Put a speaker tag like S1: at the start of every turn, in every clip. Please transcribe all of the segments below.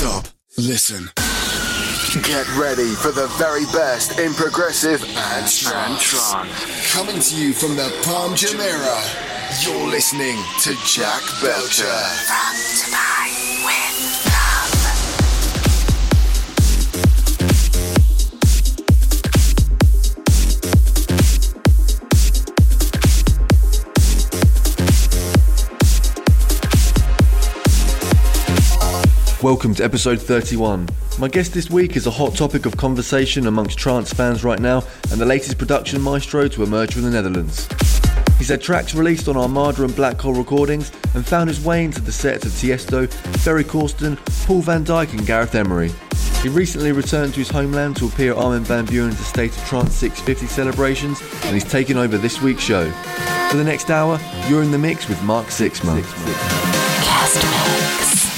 S1: Stop. Listen.
S2: Get ready for the very best in progressive and trance.
S1: Coming to you from the Palm Jumeirah, you're listening to Jack Belcher.
S3: From
S4: Welcome to episode 31. My guest this week is a hot topic of conversation amongst trance fans right now and the latest production maestro to emerge from the Netherlands. He's had tracks released on Armada and Black Hole recordings and found his way into the sets of Tiesto, Ferry Corsten, Paul van Dyk and Gareth Emery. He recently returned to his homeland to appear at Armin van Buuren's State of Trance 650 celebrations and he's taken over this week's show. For the next hour, you're in the mix with Mark Sixma.
S3: Cast Mix.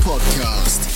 S1: Podcast.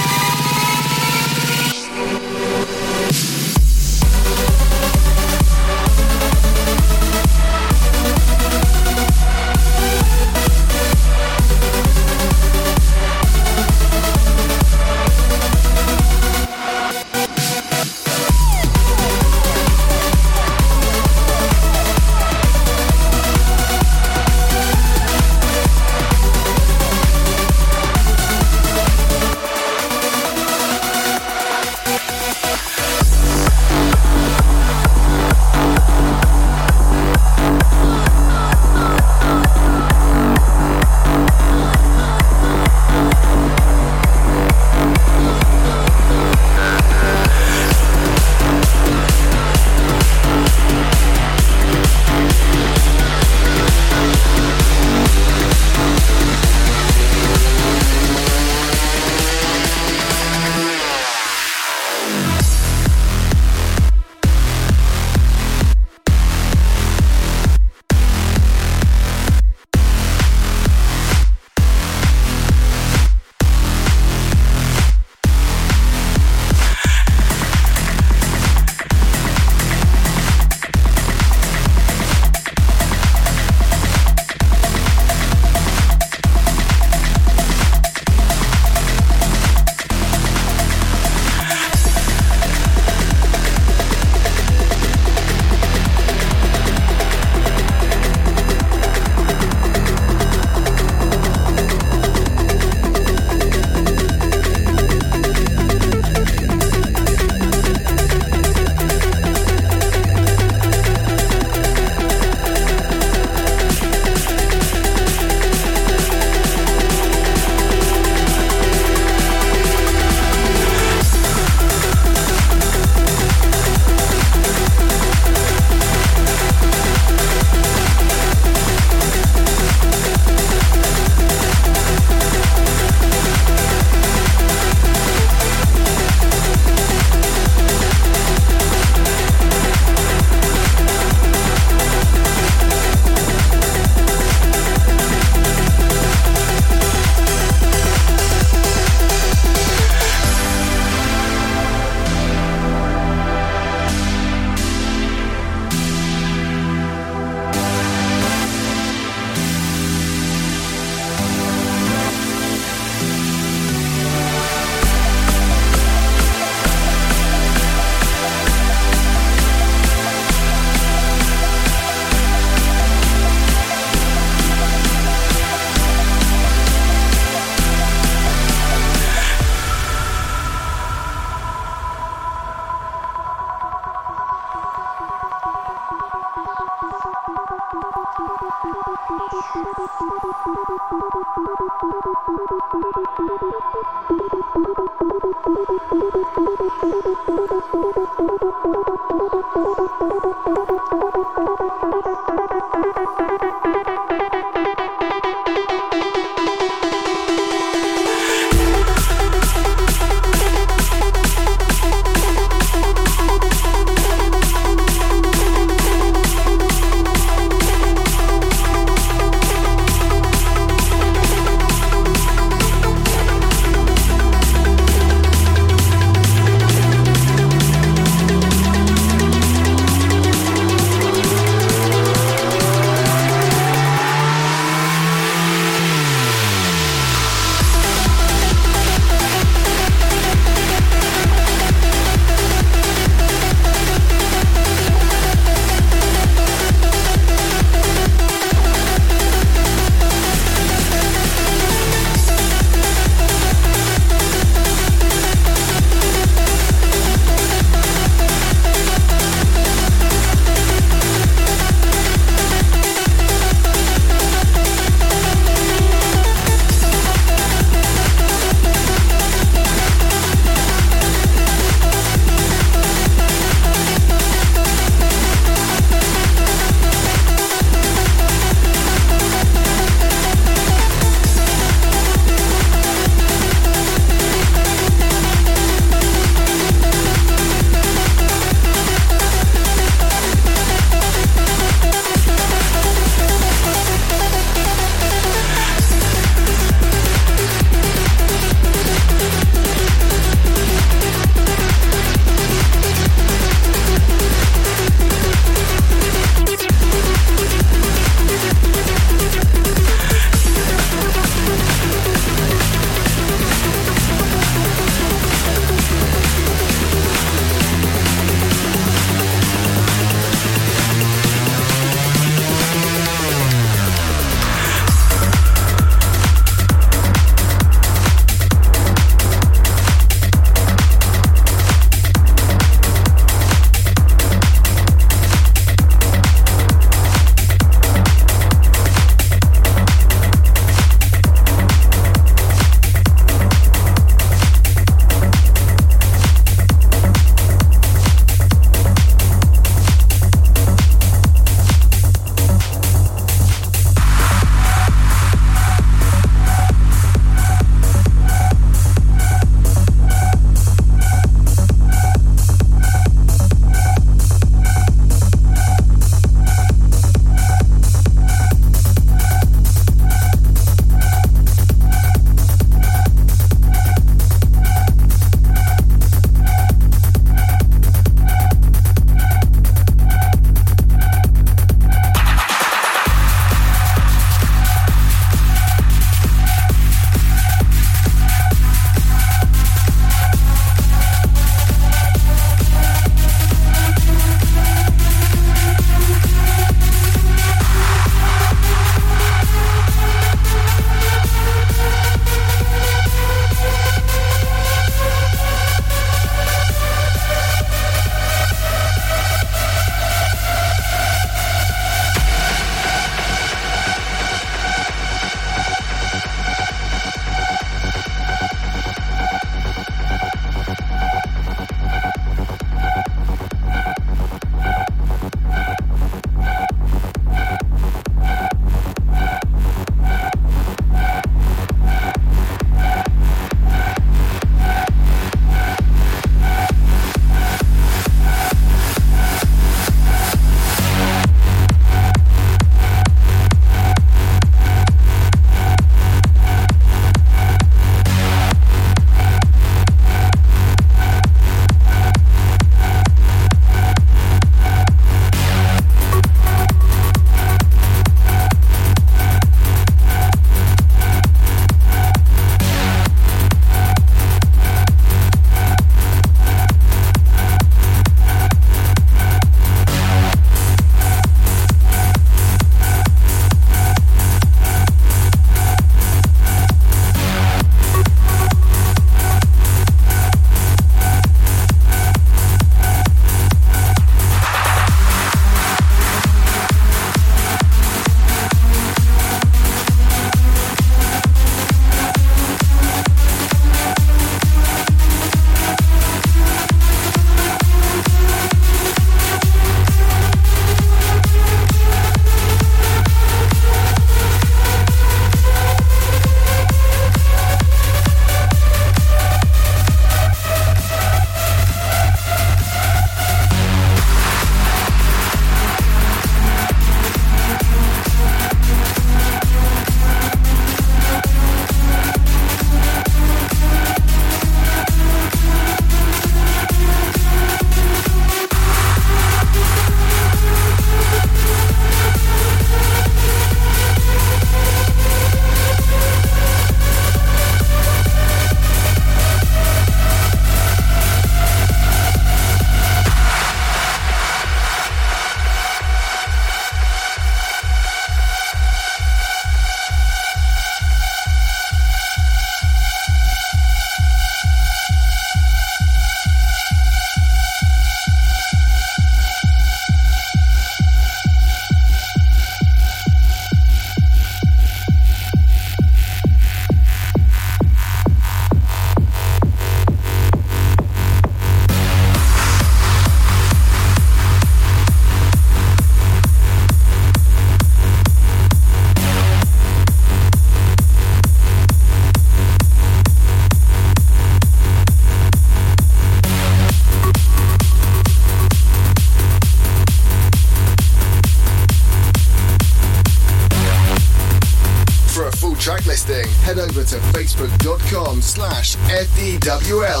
S1: FEWL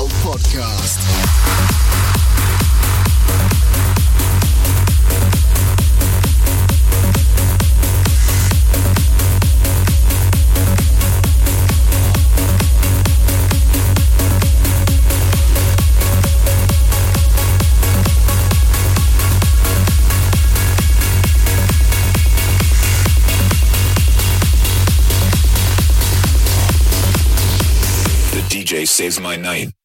S5: Saves my night.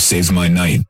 S5: Saves my night.